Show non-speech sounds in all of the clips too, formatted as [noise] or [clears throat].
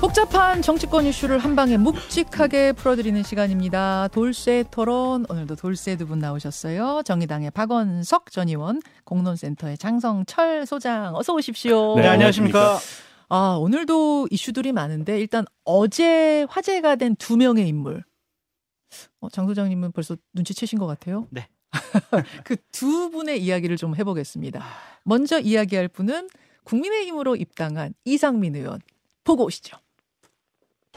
복잡한 정치권 이슈를 한 방에 묵직하게 풀어드리는 시간입니다. 돌쇠 토론 오늘도 돌쇠 두 분 나오셨어요. 정의당의 박원석 전 의원, 공론센터의 장성철 소장 어서 오십시오. 네, 안녕하십니까. 아 오늘도 이슈들이 많은데 일단 어제 화제가 된 두 명의 인물. 어, 장 소장님은 벌써 눈치채신 것 같아요. 네. [laughs] 그 두 분의 이야기를 좀 해보겠습니다. 먼저 이야기할 분은 국민의힘으로 입당한 이상민 의원 보고 오시죠.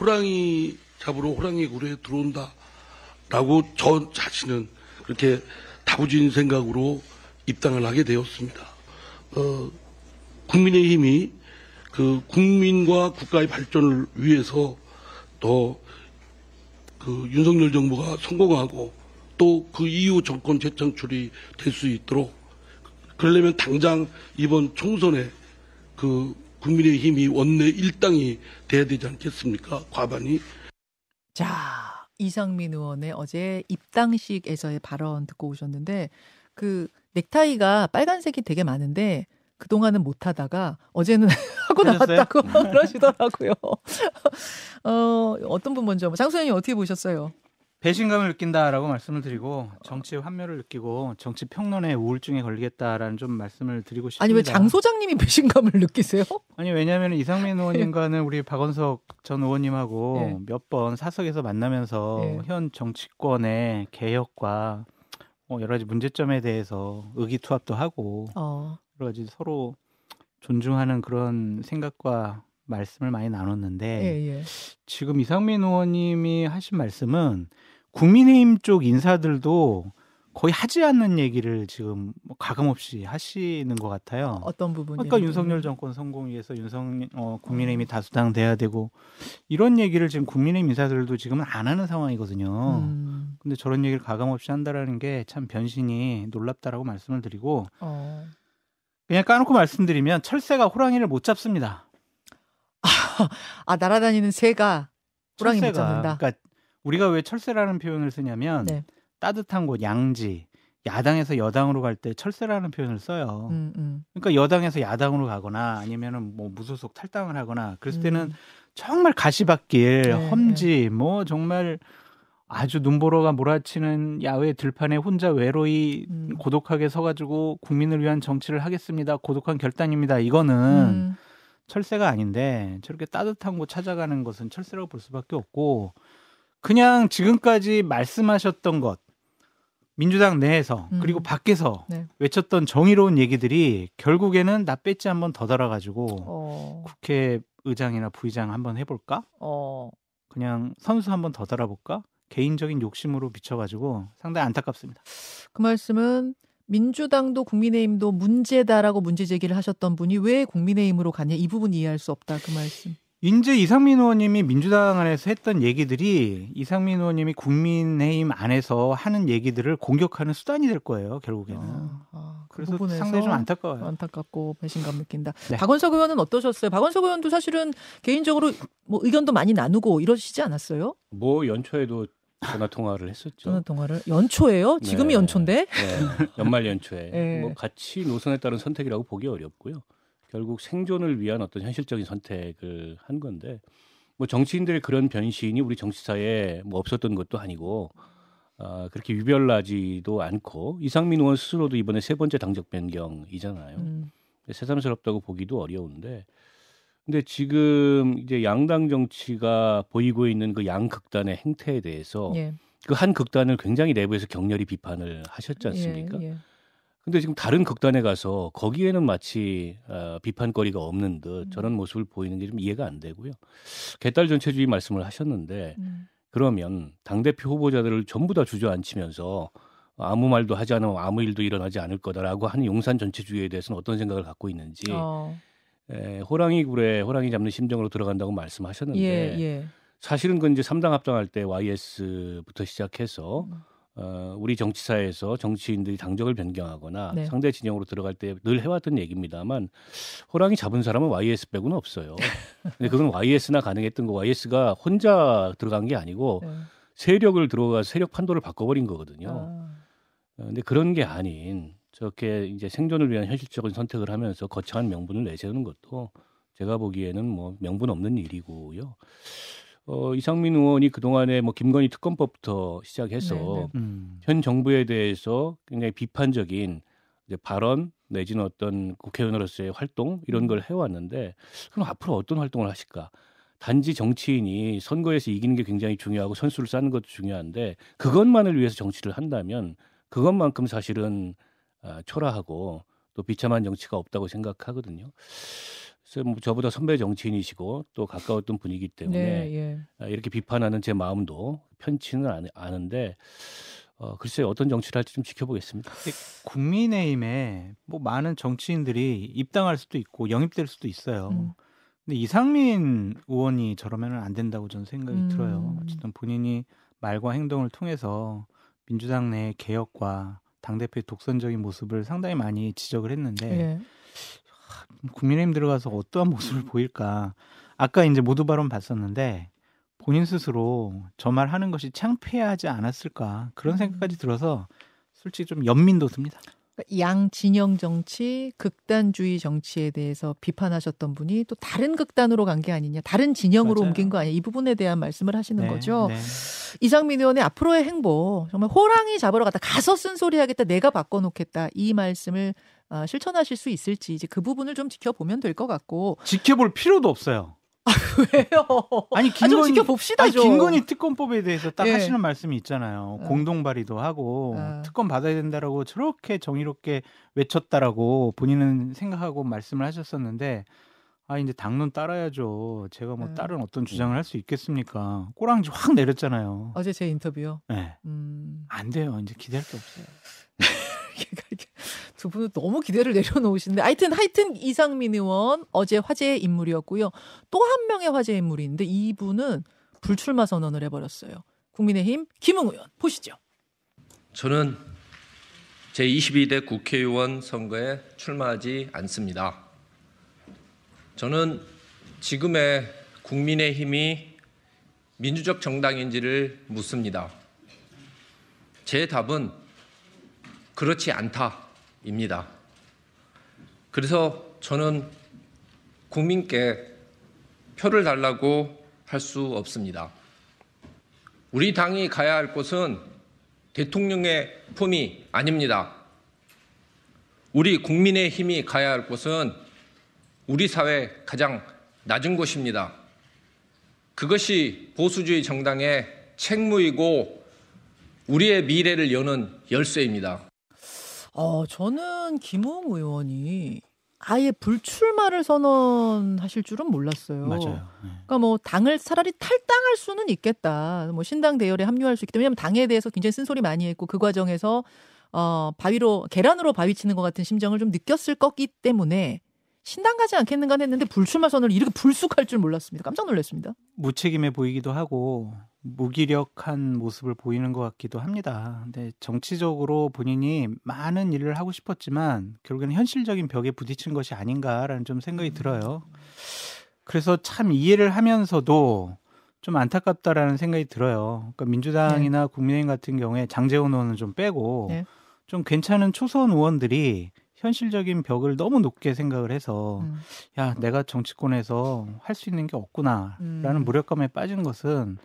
호랑이 잡으러 호랑이 굴에 들어온다 라고 저 자신은 그렇게 다부진 생각으로 입당을 하게 되었습니다. 어, 국민의힘이 그 국민과 국가의 발전을 위해서 더 그 윤석열 정부가 성공하고 또 그 이후 정권 재창출이 될 수 있도록 그러려면 당장 이번 총선에 그 국민의힘이 원내 일당이 돼야 되지 않겠습니까? 과반이. 자, 이상민 의원의 어제 입당식에서의 발언 듣고 오셨는데 그 넥타이가 빨간색이 되게 많은데 그동안은 못 하다가 어제는 [laughs] 하고? 나왔다고 [laughs] 그러시더라고요. [laughs] 어, 어떤 분 먼저 장소연님 어떻게 보셨어요? 배신감을 느낀다라고 말씀을 드리고 정치의 환멸을 느끼고 정치 평론에 우울증에 걸리겠다라는 좀 말씀을 드리고 싶습니다. 아니 왜 장 소장님이 배신감을 느끼세요? 아니 왜냐하면 이상민 의원님과는 [laughs] 우리 박원석 전 의원님하고 예. 몇번 사석에서 만나면서 예. 현 정치권의 개혁과 뭐 여러 가지 문제점에 대해서 의기투합도 하고 어, 여러 가지 서로 존중하는 그런 생각과 말씀을 많이 나눴는데 예, 예. 지금 이상민 의원님이 하신 말씀은 국민의힘 쪽 인사들도 거의 하지 않는 얘기를 지금 뭐 가감없이 하시는 것 같아요. 어떤 부분이? 아까 윤석열 정권 성공 위해서 윤석 어, 국민의힘이 다수당 돼야 되고 이런 얘기를 지금 국민의힘 인사들도 지금은 안 하는 상황이거든요. 음, 근데 저런 얘기를 가감없이 한다라는 게 참 변신이 놀랍다라고 말씀을 드리고 어. 그냥 까놓고 말씀드리면 철새가 호랑이를 못 잡습니다. [laughs] 아 날아다니는 새가 호랑이 못. 잡는다. 그러니까 우리가 왜 철새라는 표현을 쓰냐면 네. 따뜻한 곳 양지 야당에서 여당으로 갈 때 철새라는 표현을 써요. 음, 음. 그러니까 여당에서 야당으로 가거나 아니면은 뭐 무소속 탈당을 하거나 그랬을 때는 음. 정말 가시밭길, 네, 험지, 뭐 정말 아주 눈보라가 몰아치는 야외 들판에 혼자 외로이 음. 고독하게 서가지고 국민을 위한 정치를 하겠습니다. 고독한 결단입니다. 이거는 음. 철새가 아닌데 저렇게 따뜻한 곳 찾아가는 것은 철새라고 볼 수밖에 없고 그냥 지금까지 말씀하셨던 것 민주당 내에서 음. 그리고 밖에서 네. 외쳤던 정의로운 얘기들이 결국에는 나 배지 한번 더 달아가지고 어, 국회 의장이나 부의장 한번 해볼까? 어. 그냥 선수 한번 더 달아볼까? 개인적인 욕심으로 비춰가지고 상당히 안타깝습니다. 그 말씀은 민주당도 국민의힘도 문제다라고 문제 제기를 하셨던 분이 왜 국민의힘으로 가냐 이 부분 이해할 수 없다 그 말씀. 이제 이상민 의원님이 민주당 안에서 했던 얘기들이 이상민 의원님이 국민의힘 안에서 하는 얘기들을 공격하는 수단이 될 거예요 결국에는. 아, 아, 그 그래서 부분에서 상당히 좀 안타까워요. 안타깝고 배신감 느낀다. 네. 박원석 의원은 어떠셨어요? 박원석 의원도 사실은 개인적으로 뭐 의견도 많이 나누고 이러시지 않았어요? 뭐 연초에도 전화 통화를 했었죠. 전화 통화를 연초예요? 지금이 네. 연초인데? 네, 연말 연초에 네. 뭐 같이 노선에 따른 선택이라고 보기 어렵고요. 결국 생존을 위한 어떤 현실적인 선택을 한 건데 뭐 정치인들의 그런 변신이 우리 정치사에 뭐 없었던 것도 아니고 아, 그렇게 유별나지도 않고 이상민 의원 스스로도 이번에 세 번째 당적 변경이잖아요. 음, 새삼스럽다고 보기도 어려운데 근데 지금 이제 양당 정치가 보이고 있는 그 양극단의 행태에 대해서 예. 그한 극단을 굉장히 내부에서 격렬히 비판을 하셨지 않습니까? 예, 예. 근데 지금 다른 극단에 가서 거기에는 마치 어, 비판거리가 없는 듯 저런 모습을 보이는 게 좀 이해가 안 되고요. 개딸 전체주의 말씀을 하셨는데 음, 그러면 당대표 후보자들을 전부 다 주저앉히면서 아무 말도 하지 않으면 아무 일도 일어나지 않을 거다라고 하는 용산 전체주의에 대해서는 어떤 생각을 갖고 있는지 어, 에, 호랑이 굴에 호랑이 잡는 심정으로 들어간다고 말씀하셨는데 예, 예. 사실은 그 이제 삼당 합당할 때 YS부터 시작해서 음. 어, 우리 정치사에서 정치인들이 당적을 변경하거나 네. 상대 진영으로 들어갈 때 늘 해왔던 얘기입니다만 호랑이 잡은 사람은 YS 빼고는 없어요. 근데 그건 YS나 가능했던 거 YS가 혼자 들어간 게 아니고 네. 세력을 들어가 세력 판도를 바꿔버린 거거든요. 아, 어, 근데 그런 게 아닌 저렇게 이제 생존을 위한 현실적인 선택을 하면서 거창한 명분을 내세우는 것도 제가 보기에는 뭐 명분 없는 일이고요. 어, 이상민 의원이 그동안에 뭐 김건희 특검법부터 시작해서 네, 네. 음. 현 정부에 대해서 굉장히 비판적인 이제 발언 내지는 어떤 국회의원으로서의 활동 이런 걸 해왔는데 그럼 앞으로 어떤 활동을 하실까? 단지 정치인이 선거에서 이기는 게 굉장히 중요하고 선수를 쌓는 것도 중요한데 그것만을 위해서 정치를 한다면 그것만큼 사실은 아, 초라하고 또 비참한 정치가 없다고 생각하거든요. 그래서 뭐 저보다 선배 정치인이시고 또 가까웠던 분이기 때문에 네, 예. 아, 이렇게 비판하는 제 마음도 편치는 않, 않은데 어, 글쎄요 어떤 정치를 할지 좀 지켜보겠습니다. 국민의힘에 뭐 많은 정치인들이 입당할 수도 있고 영입될 수도 있어요. 음. 근데 이상민 의원이 저러면 안 된다고 저는 생각이 음. 들어요. 어쨌든 본인이 말과 행동을 통해서 민주당 내 개혁과 당대표의 독선적인 모습을 상당히 많이 지적을 했는데 예. 국민의힘 들어가서 어떠한 모습을 보일까. 아까 이제 모두 발언 봤었는데 본인 스스로 저 말 하는 것이 창피하지 않았을까 그런 음. 생각까지 들어서 솔직히 좀 연민도 듭니다. 그러니까 양 진영 정치, 극단주의 정치에 대해서 비판하셨던 분이 또 다른 극단으로 간 게 아니냐, 다른 진영으로 맞아요. 옮긴 거 아니냐 이 부분에 대한 말씀을 하시는 네, 거죠. 네. 이상민 의원의 앞으로의 행보 정말 호랑이 잡으러 갔다 가서 쓴소리 하겠다 내가 바꿔놓겠다 이 말씀을 아, 실천하실 수 있을지 이제 그 부분을 좀 지켜보면 될 것 같고 지켜볼 필요도 없어요. 왜요? 아니 아, 좀 김건희 지켜봅시다 아니 좀. 김건희 특검법에 대해서 딱 예. 하시는 말씀이 있잖아요. 어. 공동 발의도 하고 어. 특검 받아야 된다라고 저렇게 정의롭게 외쳤다라고 본인은 생각하고 말씀을 하셨었는데 아 이제 당론 따라야죠. 제가 뭐 음. 다른 어떤 주장을 할 수 있겠습니까? 꼬랑지 확 내렸잖아요. 어제 제 인터뷰요. 네. 음, 안 돼요. 이제 기대할 게 없어요. 두 분은 너무 기대를 내려놓으시는데 하여튼 하여튼 이상민 의원 어제 화제의 인물이었고요. 또 한 명의 화제의 인물이 있는데 이분은 불출마 선언을 해버렸어요. 국민의힘 김웅 의원 보시죠. 저는 제 22대 국회의원 선거에 출마하지 않습니다. 저는 지금의 국민의힘이 민주적 정당인지를 묻습니다. 제 답은 그렇지 않다 입니다. 그래서 저는 국민께 표를 달라고 할 수 없습니다. 우리 당이 가야 할 곳은 대통령의 품이 아닙니다. 우리 국민의 힘이 가야 할 곳은 우리 사회 가장 낮은 곳입니다. 그것이 보수주의 정당의 책무이고 우리의 미래를 여는 열쇠입니다. 어, 저는 김웅 의원이 아예 불출마를 선언하실 줄은 몰랐어요. 맞아요. 네. 그러니까 뭐 당을 차라리 탈당할 수는 있겠다. 뭐 신당 대열에 합류할 수 있기 때문에 당에 대해서 굉장히 쓴소리 많이 했고 그 과정에서 어 바위로 계란으로 바위 치는 것 같은 심정을 좀 느꼈을 거기 때문에 신당 가지 않겠는가 했는데 불출마 선언을 이렇게 불쑥할 줄 몰랐습니다. 깜짝 놀랐습니다. 무책임해 보이기도 하고 무기력한 모습을 보이는 것 같기도 합니다. 근데 정치적으로 본인이 많은 일을 하고 싶었지만 결국에는 현실적인 벽에 부딪힌 것이 아닌가라는 좀 생각이 들어요. 그래서 참 이해를 하면서도 좀 안타깝다라는 생각이 들어요. 그러니까 민주당이나 국민의힘 같은 경우에 장재원 의원은 좀 빼고 네. 좀 괜찮은 초선 의원들이 현실적인 벽을 너무 높게 생각을 해서 음. 야 내가 정치권에서 할 수 있는 게 없구나라는 음. 무력감에 빠진 것은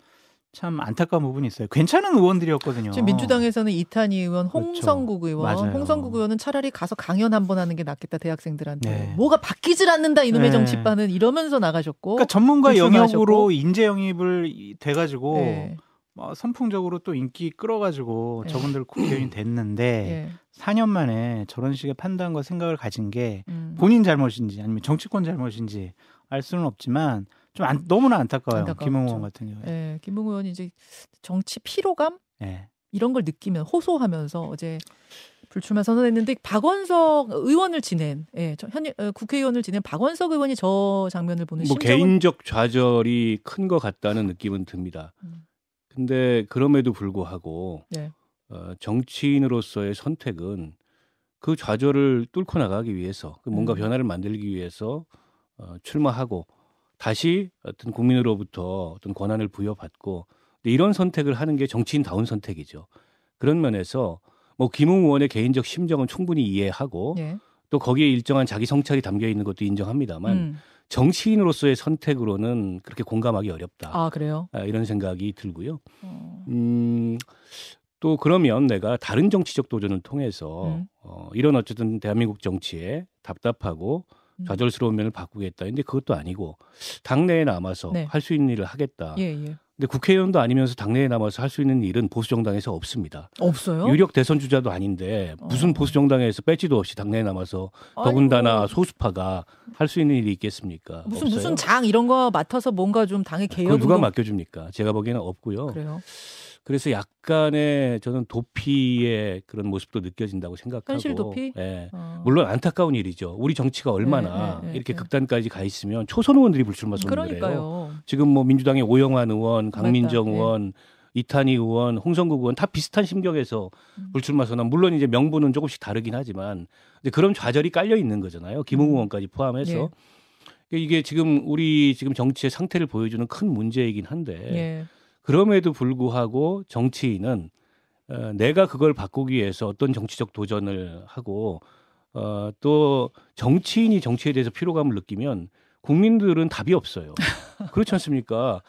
참 안타까운 부분이 있어요. 괜찮은 의원들이었거든요. 지금 민주당에서는 이탄희 의원, 그렇죠. 홍성국 의원, 맞아요. 홍성국 의원은 차라리 가서 강연 한 번 하는 게 낫겠다 대학생들한테 네. 뭐가 바뀌질 않는다 이놈의 네. 정치판은 이러면서 나가셨고 그러니까 전문가. 영역으로 인재 영입을 이- 돼가지고 네. 뭐 선풍적으로 또 인기 끌어가지고 네. 저분들 국회의원이 됐는데 [clears throat] 예. 4년 만에 저런 식의 판단과 생각을 가진 게 음. 본인 잘못인지 아니면 정치권 잘못인지 알 수는 없지만 좀 안- 너무나 안타까워요. 안타깝죠. 김웅 의원 같은 경우에. 예, 김웅 의원이 이제 정치 피로감 네. 이런 걸 느끼면 호소하면서 어제 불출마 선언했는데 박원석 의원을 지낸 예, 저 현, 어, 국회의원을 지낸 박원석 의원이 저 장면을 보는 뭐 심정은 개인적 좌절이 큰 것 같다는 느낌은 듭니다. 음. 근데 그럼에도 불구하고 네. 어, 정치인으로서의 선택은 그 좌절을 뚫고 나가기 위해서 그 뭔가 음. 변화를 만들기 위해서 어, 출마하고 다시 어떤 국민으로부터 어떤 권한을 부여받고 이런 선택을 하는 게 정치인다운 선택이죠. 그런 면에서 뭐 김웅 의원의 개인적 심정은 충분히 이해하고 예. 또 거기에 일정한 자기 성찰이 담겨 있는 것도 인정합니다만 음. 정치인으로서의 선택으로는 그렇게 공감하기 어렵다. 아 그래요? 아, 이런 생각이 들고요. 어. 음, 또 그러면 내가 다른 정치적 도전을 통해서 음. 어, 이런 어쨌든 대한민국 정치에 답답하고 음. 좌절스러운 면을 바꾸겠다. 근데 그것도 아니고 당내에 남아서 네. 할수 있는 일을 하겠다. 예 예. 근데 국회의원도 아니면서 당내에 남아서 할 수 있는 일은 보수 정당에서 없습니다. 없어요? 유력 대선 주자도 아닌데 무슨 어. 보수 정당에서 배지도 없이 당내에 남아서 더군다나 소수파가 할 수 있는 일이 있겠습니까? 무슨 없어요. 무슨 장 이런 거 맡아서 뭔가 좀 당의 개혁 그걸 누가 맡겨줍니까? 제가 보기에는 없고요. 그래요. 그래서 약간의 저는 도피의 그런 모습도 느껴진다고 생각하고 현실 도피? 예. 어. 물론 안타까운 일이죠. 우리 정치가 얼마나 네, 네, 이렇게 네. 극단까지 가 있으면 초선 의원들이 불출마. 그러니까요. 지금 뭐 민주당의 오영환 의원, 강민정 맞다. 네. 의원, 이탄희 의원, 홍성국 의원 다 비슷한 심경에서 음. 불출마 선언. 물론 이제 명분은 조금씩 다르긴 하지만 근데 그런 좌절이 깔려 있는 거잖아요. 김웅 음. 의원까지 포함해서 예. 이게 지금 우리 지금 정치의 상태를 보여주는 큰 문제이긴 한데 예. 그럼에도 불구하고 정치인은 어, 내가 그걸 바꾸기 위해서 어떤 정치적 도전을 하고 어, 또 정치인이 정치에 대해서 피로감을 느끼면 국민들은 답이 없어요. [laughs] 그렇지 않습니까?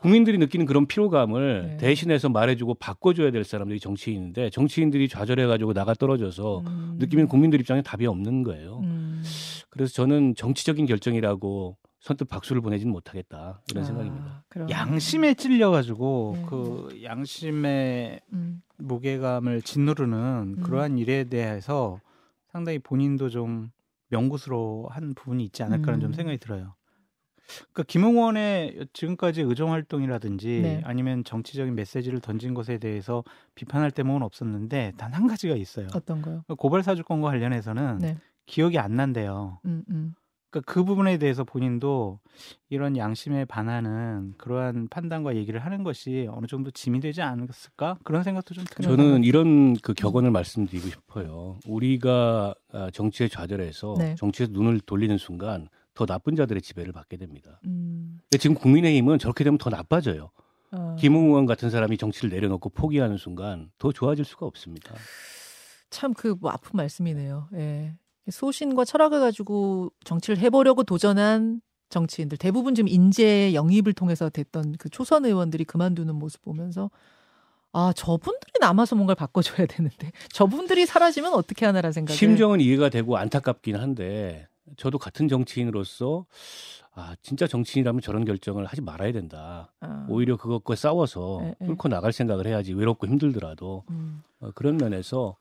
국민들이 느끼는 그런 피로감을 네. 대신해서 말해주고 바꿔줘야 될 사람들이 정치인인데 정치인들이 좌절해가지고 나가 떨어져서 음. 느끼면 국민들 입장에 답이 없는 거예요. 음. 그래서 저는 정치적인 결정이라고 선뜻 박수를 보내지는 못하겠다 이런 아, 생각입니다. 그럼. 양심에 찔려가지고 네. 그 양심의 음. 무게감을 짓누르는 음. 그러한 일에 대해서 상당히 본인도 좀 명구스러워한 부분이 있지 않을까라는 음. 좀 생각이 들어요. 그러니까 김웅원의 지금까지 의정 활동이라든지 네. 아니면 정치적인 메시지를 던진 것에 대해서 비판할 대목은 없었는데 단 한 가지가 있어요. 어떤 거요? 고발 사주권과 관련해서는 네. 기억이 안 난대요. 음, 음. 그러니까 그 부분에 대해서 본인도 이런 양심에 반하는 그러한 판단과 얘기를 하는 것이 어느 정도 짐이 되지 않았을까 그런 생각도 좀 들어요. 저는 이런 그 격언을 말씀드리고 싶어요. 우리가 아, 정치에 좌절해서 네. 정치에서 눈을 돌리는 순간 더 나쁜 자들의 지배를 받게 됩니다. 음. 근데 지금 국민의힘은 저렇게 되면 더 나빠져요. 어. 김웅 의원 같은 사람이 정치를 내려놓고 포기하는 순간 더 좋아질 수가 없습니다. 참 그 뭐 아픈 말씀이네요. 예. 소신과 철학을 가지고 정치를 해보려고 도전한 정치인들 대부분 지금 인재 영입을 통해서 됐던 그 초선 의원들이 그만두는 모습 보면서 아 저분들이 남아서 뭔가를 바꿔줘야 되는데 [laughs] 저분들이 사라지면 어떻게 하나라는 생각을 심정은 이해가 되고 안타깝긴 한데 저도 같은 정치인으로서 아 진짜 정치인이라면 저런 결정을 하지 말아야 된다. 아, 오히려 그것과 싸워서 예, 예. 뚫고 나갈 생각을 해야지 외롭고 힘들더라도 음, 어, 그런 면에서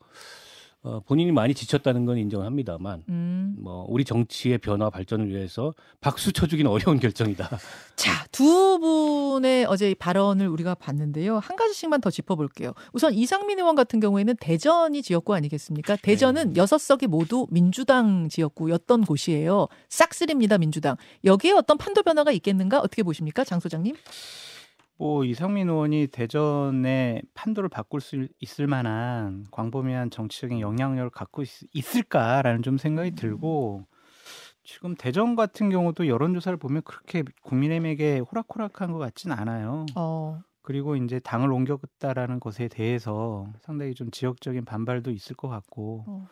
어, 본인이 많이 지쳤다는 건 인정합니다만 음. 뭐 우리 정치의 변화 발전을 위해서 박수 쳐주기는 어려운 결정이다. [laughs] 자, 두 분의 어제 발언을 우리가 봤는데요. 한 가지씩만 더 짚어볼게요. 우선 이상민 의원 같은 경우에는 대전이 지역구 아니겠습니까? 대전은 여섯 석이 모두 민주당 지역구였던 곳이에요. 싹쓸입니다, 민주당. 여기에 어떤 판도 변화가 있겠는가? 어떻게 보십니까, 장 소장님? 뭐 이상민 의원이 대전의 판도를 바꿀 수 있을 만한 광범위한 정치적인 영향력을 갖고 있, 을까라는 좀 생각이 들고 지금 대전 같은 경우도 여론조사를 보면 그렇게 국민의힘에게 호락호락한 것 같진 않아요. 어, 그리고 이제 당을 옮겼다라는 것에 대해서 상당히 좀 지역적인 반발도 있을 것 같고 어.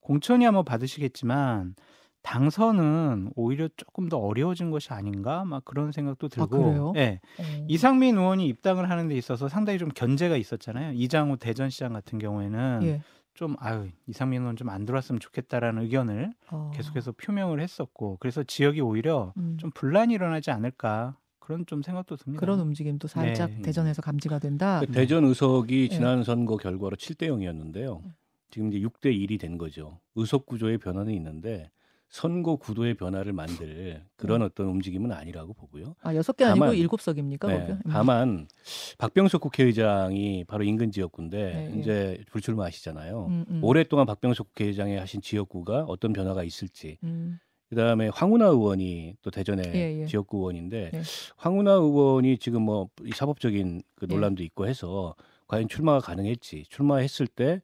공천이야 뭐 받으시겠지만 당선은 오히려 조금 더 어려워진 것이 아닌가 막 그런 생각도 들고 그래요? 예. 어. 이상민 의원이 입당을 하는 데 있어서 상당히 좀 견제가 있었잖아요. 이장우 대전시장 같은 경우에는 예. 좀 아유 이상민 의원 좀 안 들어왔으면 좋겠다라는 의견을 어. 계속해서 표명을 했었고 그래서 지역이 오히려 음. 좀 분란이 일어나지 않을까 그런 좀 생각도 듭니다. 그런 움직임도 살짝 네. 대전에서 감지가 된다. 그 대전 의석이 네. 지난 선거 결과로 7대 0이었는데요. 지금 이제 6대 1이 된 거죠. 의석 구조의 변화는 있는데 선거 구도의 변화를 만들 그런 어떤 움직임은 아니라고 보고요. 아, 여섯 개 아니고 일곱 석입니까? 네, 거기? 음. 다만 박병석 국회의장이 바로 인근 지역구인데 네, 예. 이제 불출마하시잖아요. 음, 음. 오랫동안 박병석 국회의장이 하신 지역구가 어떤 변화가 있을지 음. 그다음에 황운하 의원이 또 대전의 예, 예. 지역구 의원인데 예. 황운하 의원이 지금 뭐이 사법적인 그 예. 논란도 있고 해서 과연 출마가 가능했지 출마했을 때 에,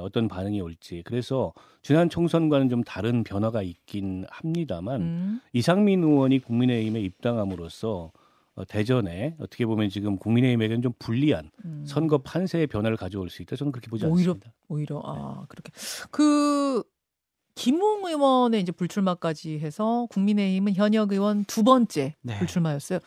어떤 반응이 올지 그래서 지난 총선과는 좀 다른 변화가 있긴 합니다만 음. 이상민 의원이 국민의힘에 입당함으로써 어, 대전에 어떻게 보면 지금 국민의힘에게는 좀 불리한 음. 선거 판세의 변화를 가져올 수 있다 저는 그렇게 보지 오히려 않습니다. 오히려 아 그렇게 그 김웅 의원의 이제 불출마까지 해서 국민의힘은 현역 의원 두 번째 네. 불출마였어요.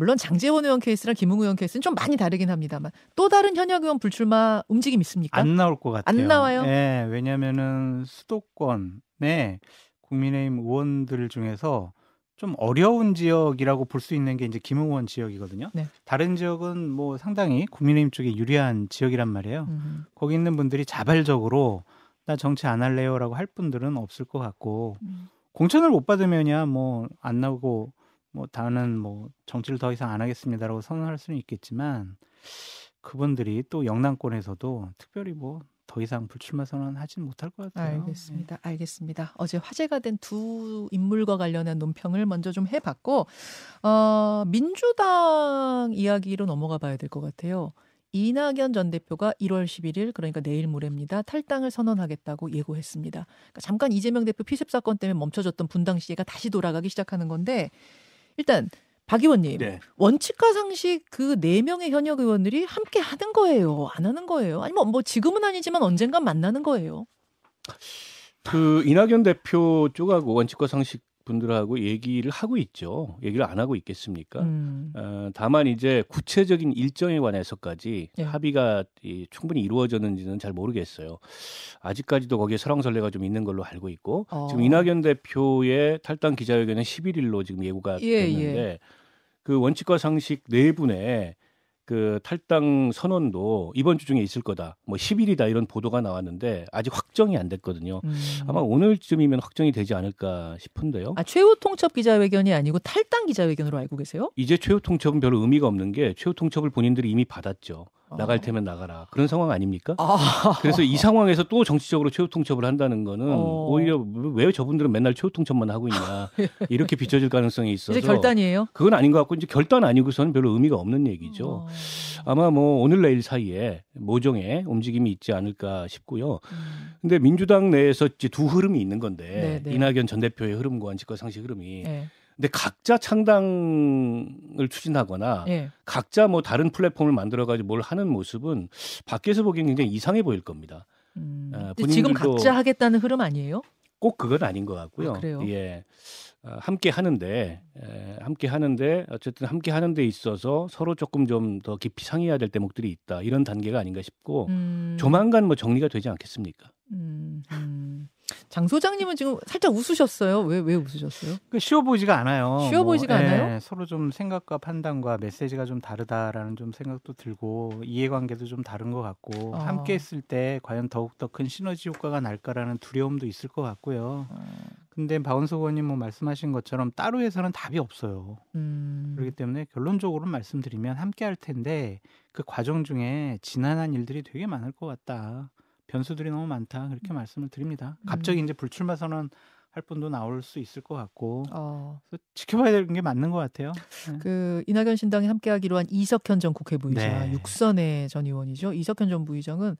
물론 장재원 의원 케이스랑 김웅 의원 케이스는 좀 많이 다르긴 합니다만 또 다른 현역 의원 불출마 움직임 있습니까? 안 나올 것 같아요. 안 나와요? 예, 왜냐면은 수도권에 국민의힘 의원들 중에서 좀 어려운 지역이라고 볼 수 있는 게 이제 김웅원 지역이거든요. 네. 다른 지역은 뭐 상당히 국민의힘 쪽에 유리한 지역이란 말이에요. 음, 거기 있는 분들이 자발적으로 나 정치 안 할래요라고 할 분들은 없을 것 같고 음. 공천을 못 받으면야 뭐 안 나오고 뭐 다는 뭐 정치를 더 이상 안 하겠습니다라고 선언할 수는 있겠지만 그분들이 또 영남권에서도 특별히 뭐 더 이상 불출마 선언하진 못할 것 같아요. 알겠습니다. 알겠습니다. 어제 화제가 된 두 인물과 관련한 논평을 먼저 좀 해봤고 어, 민주당 이야기로 넘어가 봐야 될 것 같아요. 이낙연 전 대표가 1월 11일 그러니까 내일 모레입니다. 탈당을 선언하겠다고 예고했습니다. 그러니까 잠깐 이재명 대표 피습 사건 때문에 멈춰졌던 분당 시위가 다시 돌아가기 시작하는 건데 일단 박 의원님 네. 원칙과 상식 그 네 명의 현역 의원들이 함께 하는 거예요, 안 하는 거예요? 아니면 뭐 지금은 아니지만 언젠간 만나는 거예요? 그 이낙연 대표 쪽하고 원칙과 상식 분들하고 얘기를 하고 있죠. 얘기를 안 하고 있겠습니까? 음. 어, 다만 이제 구체적인 일정에 관해서까지 예. 합의가 이, 충분히 이루어졌는지는 잘 모르겠어요. 아직까지도 거기에 설왕설래가 좀 있는 걸로 알고 있고 어. 지금 이낙연 대표의 탈당 기자회견은 11일로 지금 예고가 예, 됐는데 그 원칙과 상식 네 분의 그 탈당 선언도 이번 주 중에 있을 거다. 뭐 10일이다 이런 보도가 나왔는데 아직 확정이 안 됐거든요. 음. 아마 오늘쯤이면 확정이 되지 않을까 싶은데요. 아, 최후 통첩 기자회견이 아니고 탈당 기자회견으로 알고 계세요? 이제 최후 통첩은 별로 의미가 없는 게 최후 통첩을 본인들이 이미 받았죠. 나갈 어. 테면 나가라. 그런 상황 아닙니까? 아, 그래서 이 상황에서 또 정치적으로 최후 통첩을 한다는 거는 어. 오히려 왜 저분들은 맨날 최후 통첩만 하고 있냐 [laughs] 이렇게 비춰질 가능성이 있어서 이제 결단이에요? 그건 아닌 것 같고 이제 결단 아니고서는 별로 의미가 없는 얘기죠. 어. 아마 뭐 오늘 내일 사이에 모종의 움직임이 있지 않을까 싶고요. 음. 근데 민주당 내에서 이제 두 흐름이 있는 건데 네, 네. 이낙연 전 대표의 흐름과 원칙과 상식 흐름이 예. 근데 각자 창당을 추진하거나 예. 각자 뭐 다른 플랫폼을 만들어가지고 뭘 하는 모습은 밖에서 보기엔 굉장히 이상해 보일 겁니다. 음. 아, 지금 각자 하겠다는 흐름 아니에요? 꼭 그건 아닌 것 같고요. 아? 예. 아, 함께 하는데 에, 함께 하는데 어쨌든 함께 하는 데 있어서 서로 조금 좀 더 깊이 상의해야 될 대목들이 있다 이런 단계가 아닌가 싶고 음. 조만간 뭐 정리가 되지 않겠습니까? 음, 음. 장 소장님은 지금 살짝 웃으셨어요. 왜 왜 웃으셨어요? 그 쉬워 보이지가 않아요. 쉬워 보이지가 않아요? 서로 좀 생각과 판단과 메시지가 좀 다르다라는 좀 생각도 들고 이해관계도 좀 다른 것 같고 어. 함께 했을 때 과연 더욱 더 큰 시너지 효과가 날까라는 두려움도 있을 것 같고요. 근데 박원석 의원님 뭐 말씀하신 것처럼 따로 해서는 답이 없어요. 음. 그렇기 때문에 결론적으로 말씀드리면 함께 할 텐데 그 과정 중에 지난한 일들이 되게 많을 것 같다. 변수들이 너무 많다. 그렇게 말씀을 드립니다. 갑자기 음. 이제 불출마 선언 할 분도 나올 수 있을 것 같고 어, 지켜봐야 되는 게 맞는 것 같아요. 그 이낙연 신당이 함께하기로 한 이석현 전 국회 부의장 네. 육선의 전 의원이죠. 이석현 전 부의장은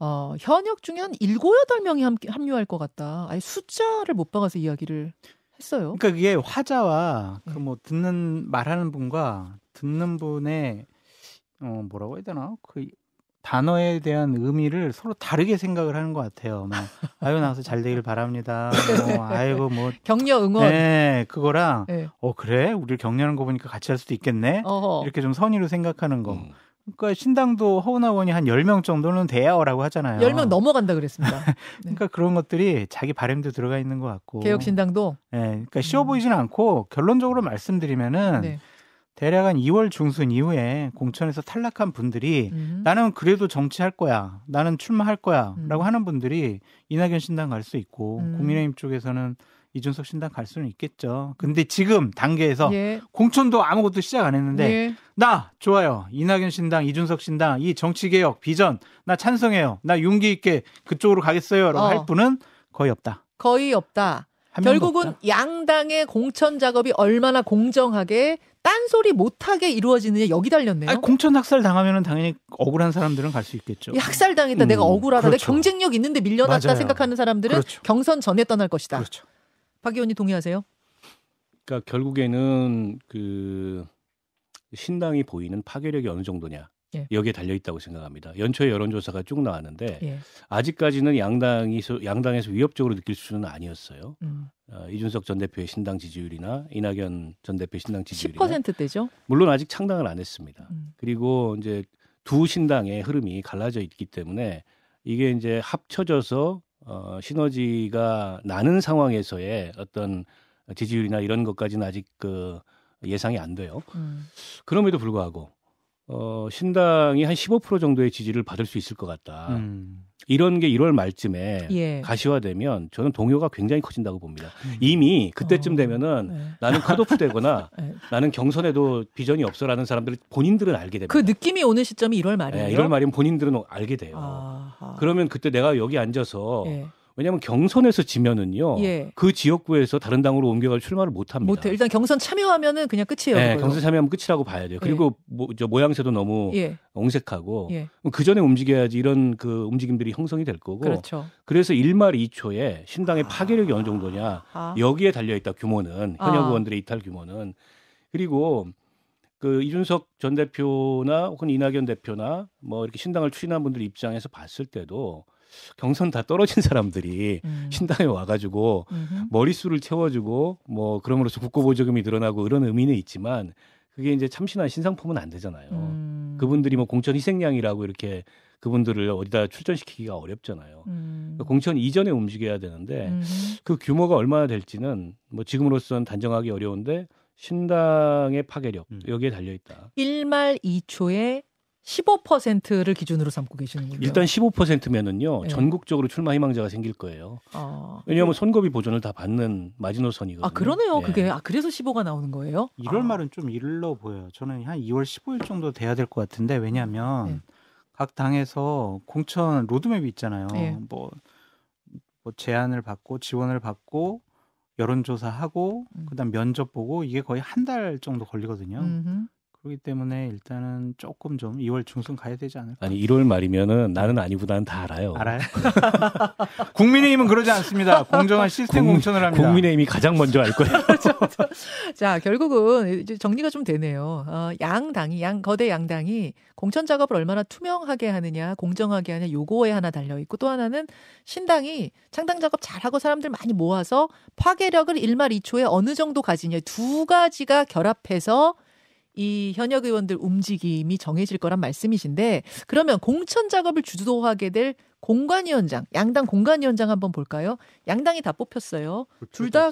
어, 현역 중에 한 일곱 여덟 명이 함께 합류할 것 같다. 아예 숫자를 못 박아서 이야기를 했어요. 그러니까 그게 화자와 네. 그뭐 듣는 말하는 분과 듣는 분의 어 뭐라고 해야 되나 그 단어에 대한 의미를 서로 다르게 생각을 하는 것 같아요. 막 [laughs] 아유 나와서 잘 되길 바랍니다. 뭐 아이고 뭐 격려 응원. 네, 그거랑 네. 어 그래 우리를 격려하는 거 보니까 같이 할 수도 있겠네 어허. 이렇게 좀 선의로 생각하는 거. 음. 그러니까 신당도 허은하 의원이 한 10명 정도는 돼요라고 하잖아요. 10명 넘어간다 그랬습니다. [laughs] 그러니까 그런 것들이 자기 바램도 들어가 있는 것 같고. 개혁신당도 예, 그러니까 쉬워 음. 보이지는 않고 결론적으로 말씀드리면은 네. 대략 한 2월 중순 이후에 공천에서 탈락한 분들이 음. 나는 그래도 정치할 거야. 나는 출마할 거야. 음. 라고 하는 분들이 이낙연 신당 갈 수 있고 음. 국민의힘 쪽에서는 이준석 신당 갈 수는 있겠죠. 근데 지금 단계에서 예. 공천도 아무것도 시작 안 했는데 예. 나 좋아요. 이낙연 신당, 이준석 신당 이 정치 개혁 비전 나 찬성해요. 나 용기 있게 그쪽으로 가겠어요라고 어. 할 분은 거의 없다. 거의 없다. 결국은 없다. 양당의 공천 작업이 얼마나 공정하게 딴소리 못하게 이루어지느냐 여기 달렸네요. 아니, 공천 학살 당하면은 당연히 억울한 사람들은 갈 수 있겠죠. 이 학살 당했다. 내가 음, 억울하다. 그렇죠. 내 경쟁력 있는데 밀려났다 맞아요. 생각하는 사람들은 그렇죠. 경선 전에 떠날 것이다. 그렇죠. 박 의원님 동의하세요? 그러니까 결국에는 그 신당이 보이는 파괴력이 어느 정도냐 예. 여기에 달려 있다고 생각합니다. 연초에 여론조사가 쭉 나왔는데 예. 아직까지는 양당이 양당에서 위협적으로 느낄 수준은 아니었어요. 음. 어, 이준석 전 대표의 신당 지지율이나 이낙연 전 대표의 신당 지지율이나 10%대죠. 물론 아직 창당을 안 했습니다. 음. 그리고 이제 두 신당의 흐름이 갈라져 있기 때문에 이게 이제 합쳐져서 어, 시너지가 나는 상황에서의 어떤 지지율이나 이런 것까지는 아직 그 예상이 안 돼요. 음. 그럼에도 불구하고 어, 신당이 한 15% 정도의 지지를 받을 수 있을 것 같다. 음. 이런 게 1월 말쯤에 예. 가시화되면 저는 동요가 굉장히 커진다고 봅니다. 음. 이미 그때쯤 어, 되면은 네. 나는 컷오프 되거나 [laughs] 네. 나는 경선에도 비전이 없어라는 사람들 본인들은 알게 됩니다. 그 느낌이 오는 시점이 1월 말이에요. 예, 1월 말이면 본인들은 알게 돼요. 아하. 그러면 그때 내가 여기 앉아서 예. 왜냐하면 경선에서 지면은요 예. 그 지역구에서 다른 당으로 옮겨갈 출마를 못 합니다. 못해. 일단 경선 참여하면은 그냥 끝이에요. 네, 그걸로. 경선 참여하면 끝이라고 봐야 돼요. 그리고 뭐, 저 모양새도 너무 예. 옹색하고 예. 그 전에 움직여야지 이런 그 움직임들이 형성이 될 거고 그렇죠. 그래서 1말 2초에 신당의 파괴력이 어느 정도냐 아. 여기에 달려 있다 규모는 현역 아. 의원들의 이탈 규모는 그리고 그 이준석 전 대표나 혹은 이낙연 대표나 뭐 이렇게 신당을 추진한 분들 입장에서 봤을 때도 경선 다 떨어진 사람들이 음. 신당에 와가지고 음흠. 머릿수를 채워주고 뭐 그럼으로써 국고보조금이 늘어나고 이런 의미는 있지만 그게 이제 참신한 신상품은 안 되잖아요. 음. 그분들이 뭐 공천 희생양이라고 이렇게 그분들을 어디다 출전시키기가 어렵잖아요. 음. 그러니까 공천 이전에 움직여야 되는데 음흠. 그 규모가 얼마나 될지는 뭐 지금으로서는 단정하기 어려운데 신당의 파괴력 음. 여기에 달려 있다. 1말 2초에 15%를 기준으로 삼고 계시는군요. 일단 15%면은요 네. 전국적으로 출마 희망자가 생길 거예요. 아, 왜냐하면 선거비 보존을 다 받는 마지노선이거든요. 아 그러네요. 예. 그게 아 그래서 15가 나오는 거예요? 1월 아. 말은 좀 일러 보여요. 저는 한 2월 15일 정도 돼야 될 것 같은데 왜냐하면 네. 각 당에서 공천 로드맵이 있잖아요. 네. 뭐, 뭐 제안을 받고 지원을 받고 여론조사하고 음. 그다음 면접 보고 이게 거의 한 달 정도 걸리거든요. 음흠. 그렇기 때문에 일단은 조금 좀 2월 중순 가야 되지 않을까. 아니 1월 말이면은 나는 아니고 나는 다 알아요. 알아요? [laughs] 국민의힘은 그러지 않습니다. 공정한 시스템 국민- 공천을 합니다. 국민의힘이 가장 먼저 알 거예요. [laughs] 자 결국은 이제 정리가 좀 되네요. 어, 양 당이 양 거대 양당이 공천 작업을 얼마나 투명하게 하느냐, 공정하게 하냐 요거에 하나 달려 있고 또 하나는 신당이 창당 작업 잘하고 사람들 많이 모아서 파괴력을 1말 2초에 어느 정도 가지냐 두 가지가 결합해서 이 현역 의원들 움직임이 정해질 거란 말씀이신데 그러면 공천 작업을 주도하게 될 공관위원장, 양당 공관위원장 한번 볼까요? 양당이 다 뽑혔어요. 둘 다-.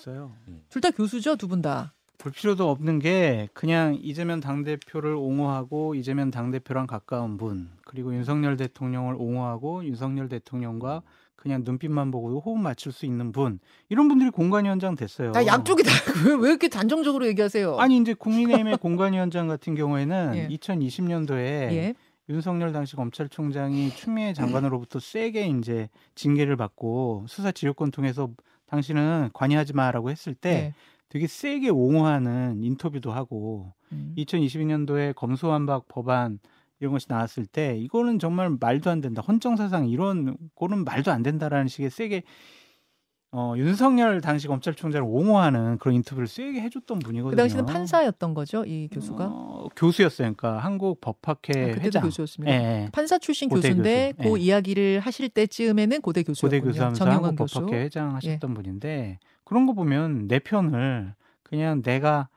둘 다 교수죠, 두 분 다. 볼 필요도 없는 게 그냥 이재명 당대표를 옹호하고 이재명 당대표랑 가까운 분 그리고 윤석열 대통령을 옹호하고 윤석열 대통령과 그냥 눈빛만 보고 호흡 맞출 수 있는 분 이런 분들이 공관위원장 됐어요. 아, 양쪽이 다 [laughs] 왜 왜 이렇게 단정적으로 얘기하세요? 아니 이제 국민의힘의 [laughs] 공관위원장 같은 경우에는 예. 2020년도에 예. 윤석열 당시 검찰총장이 추미애 장관으로부터 세게 이제 징계를 받고 수사 지휘권 통해서 당신은 관여하지 마라고 했을 때 네. 되게 세게 옹호하는 인터뷰도 하고 음. 2022년도에 검수완박 법안 이런 것이 나왔을 때 이거는 정말 말도 안 된다. 헌정 사상 이런 거는 말도 안 된다라는 식의 세게 어, 윤석열 당시 검찰총장을 옹호하는 그런 인터뷰를 세게 해줬던 분이거든요. 그 당시는 판사였던 거죠, 이 교수가. 어, 교수였어요. 그러니까 한국 법학회 아, 회장. 교수였습니다. 예, 예. 판사 출신 고대 교수인데 교수. 그 예. 이야기를 하실 때쯤에는 고대 고대 교수였군요. 교수하면서 정영환 한국 교수. 예. 법학회 회장 하셨던 분인데 그런 거 보면 내 편을 그냥 내가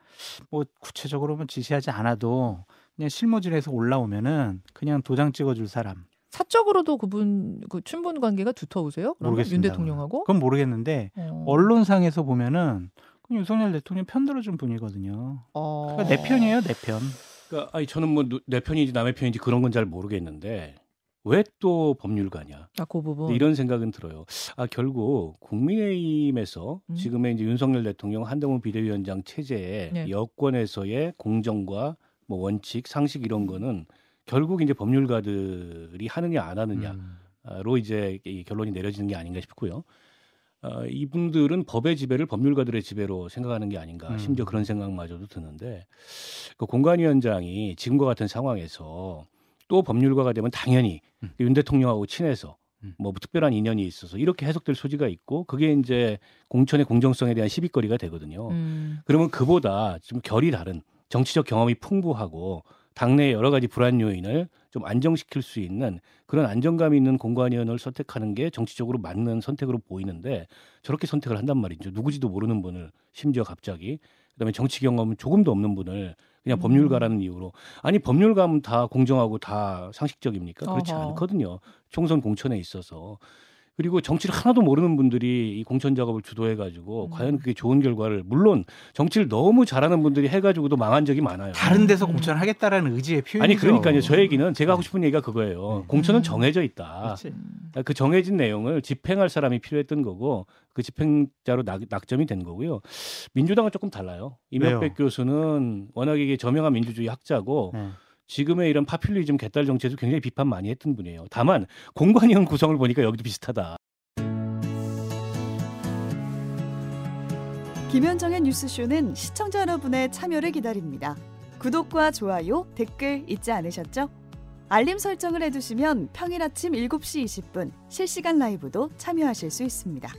뭐 구체적으로 뭐 지시하지 않아도 그냥 실무진에서 올라오면은 그냥 도장 찍어줄 사람 사적으로도 그분 그 춘분 관계가 두터우세요? 모르겠습니다. 윤 대통령하고? 그건 모르겠는데 어. 언론상에서 보면은 그 윤석열 대통령 편 들어준 분이거든요. 어. 그러니까 내 편이에요, 내 편. 그러니까 아니 저는 뭐 내 편인지 남의 편인지 그런 건 잘 모르겠는데 왜 또 법률가냐 아, 그 부분. 네, 이런 생각은 들어요. 아 결국 국민의힘에서 음. 지금의 이제 윤석열 대통령 한동훈 비대위원장 체제의 네. 여권에서의 공정과 뭐 원칙, 상식 이런 거는 결국 이제 법률가들이 하느냐 안 하느냐로 음. 이제 이 결론이 내려지는 게 아닌가 싶고요. 어, 이분들은 법의 지배를 법률가들의 지배로 생각하는 게 아닌가 음. 심지어 그런 생각마저도 드는데 그 공관위원장이 지금과 같은 상황에서 또 법률가가 되면 당연히 음. 윤 대통령하고 친해서 음. 뭐 특별한 인연이 있어서 이렇게 해석될 소지가 있고 그게 이제 공천의 공정성에 대한 시비거리가 되거든요. 음. 그러면 그보다 좀 결이 다른 정치적 경험이 풍부하고 당내 여러 가지 불안 요인을 좀 안정시킬 수 있는 그런 안정감 있는 공관위원을 선택하는 게 정치적으로 맞는 선택으로 보이는데 저렇게 선택을 한단 말이죠. 누구지도 모르는 분을 심지어 갑자기 그다음에 정치 경험은 조금도 없는 분을 그냥 음. 법률가라는 이유로 아니 법률가면 다 공정하고 다 상식적입니까? 그렇지 어허. 않거든요. 총선 공천에 있어서 그리고 정치를 하나도 모르는 분들이 이 공천 작업을 주도해 가지고 음. 과연 그게 좋은 결과를 물론 정치를 너무 잘하는 분들이 해 가지고도 망한 적이 많아요. 다른 데서 음. 공천하겠다라는 의지의 표현이죠. 아니 그러니까요. 저 얘기는 제가 하고 싶은 얘기가 그거예요. 네. 공천은 음. 정해져 있다. 그렇지. 그 정해진 내용을 집행할 사람이 필요했던 거고 그 집행자로 낙, 낙점이 된 거고요. 민주당은 조금 달라요. 이명백 왜요? 교수는 워낙에 이게 저명한 민주주의 학자고 네. 지금의 이런 파퓰리즘 개딸 정치에도 굉장히 비판 많이 했던 분이에요. 다만 공관위원 구성을 보니까 여기도 비슷하다. 김현정의 뉴스쇼는 시청자 여러분의 참여를 기다립니다. 구독과 좋아요, 댓글 잊지 않으셨죠? 알림 설정을 해두시면 평일 아침 7시 20분 실시간 라이브도 참여하실 수 있습니다.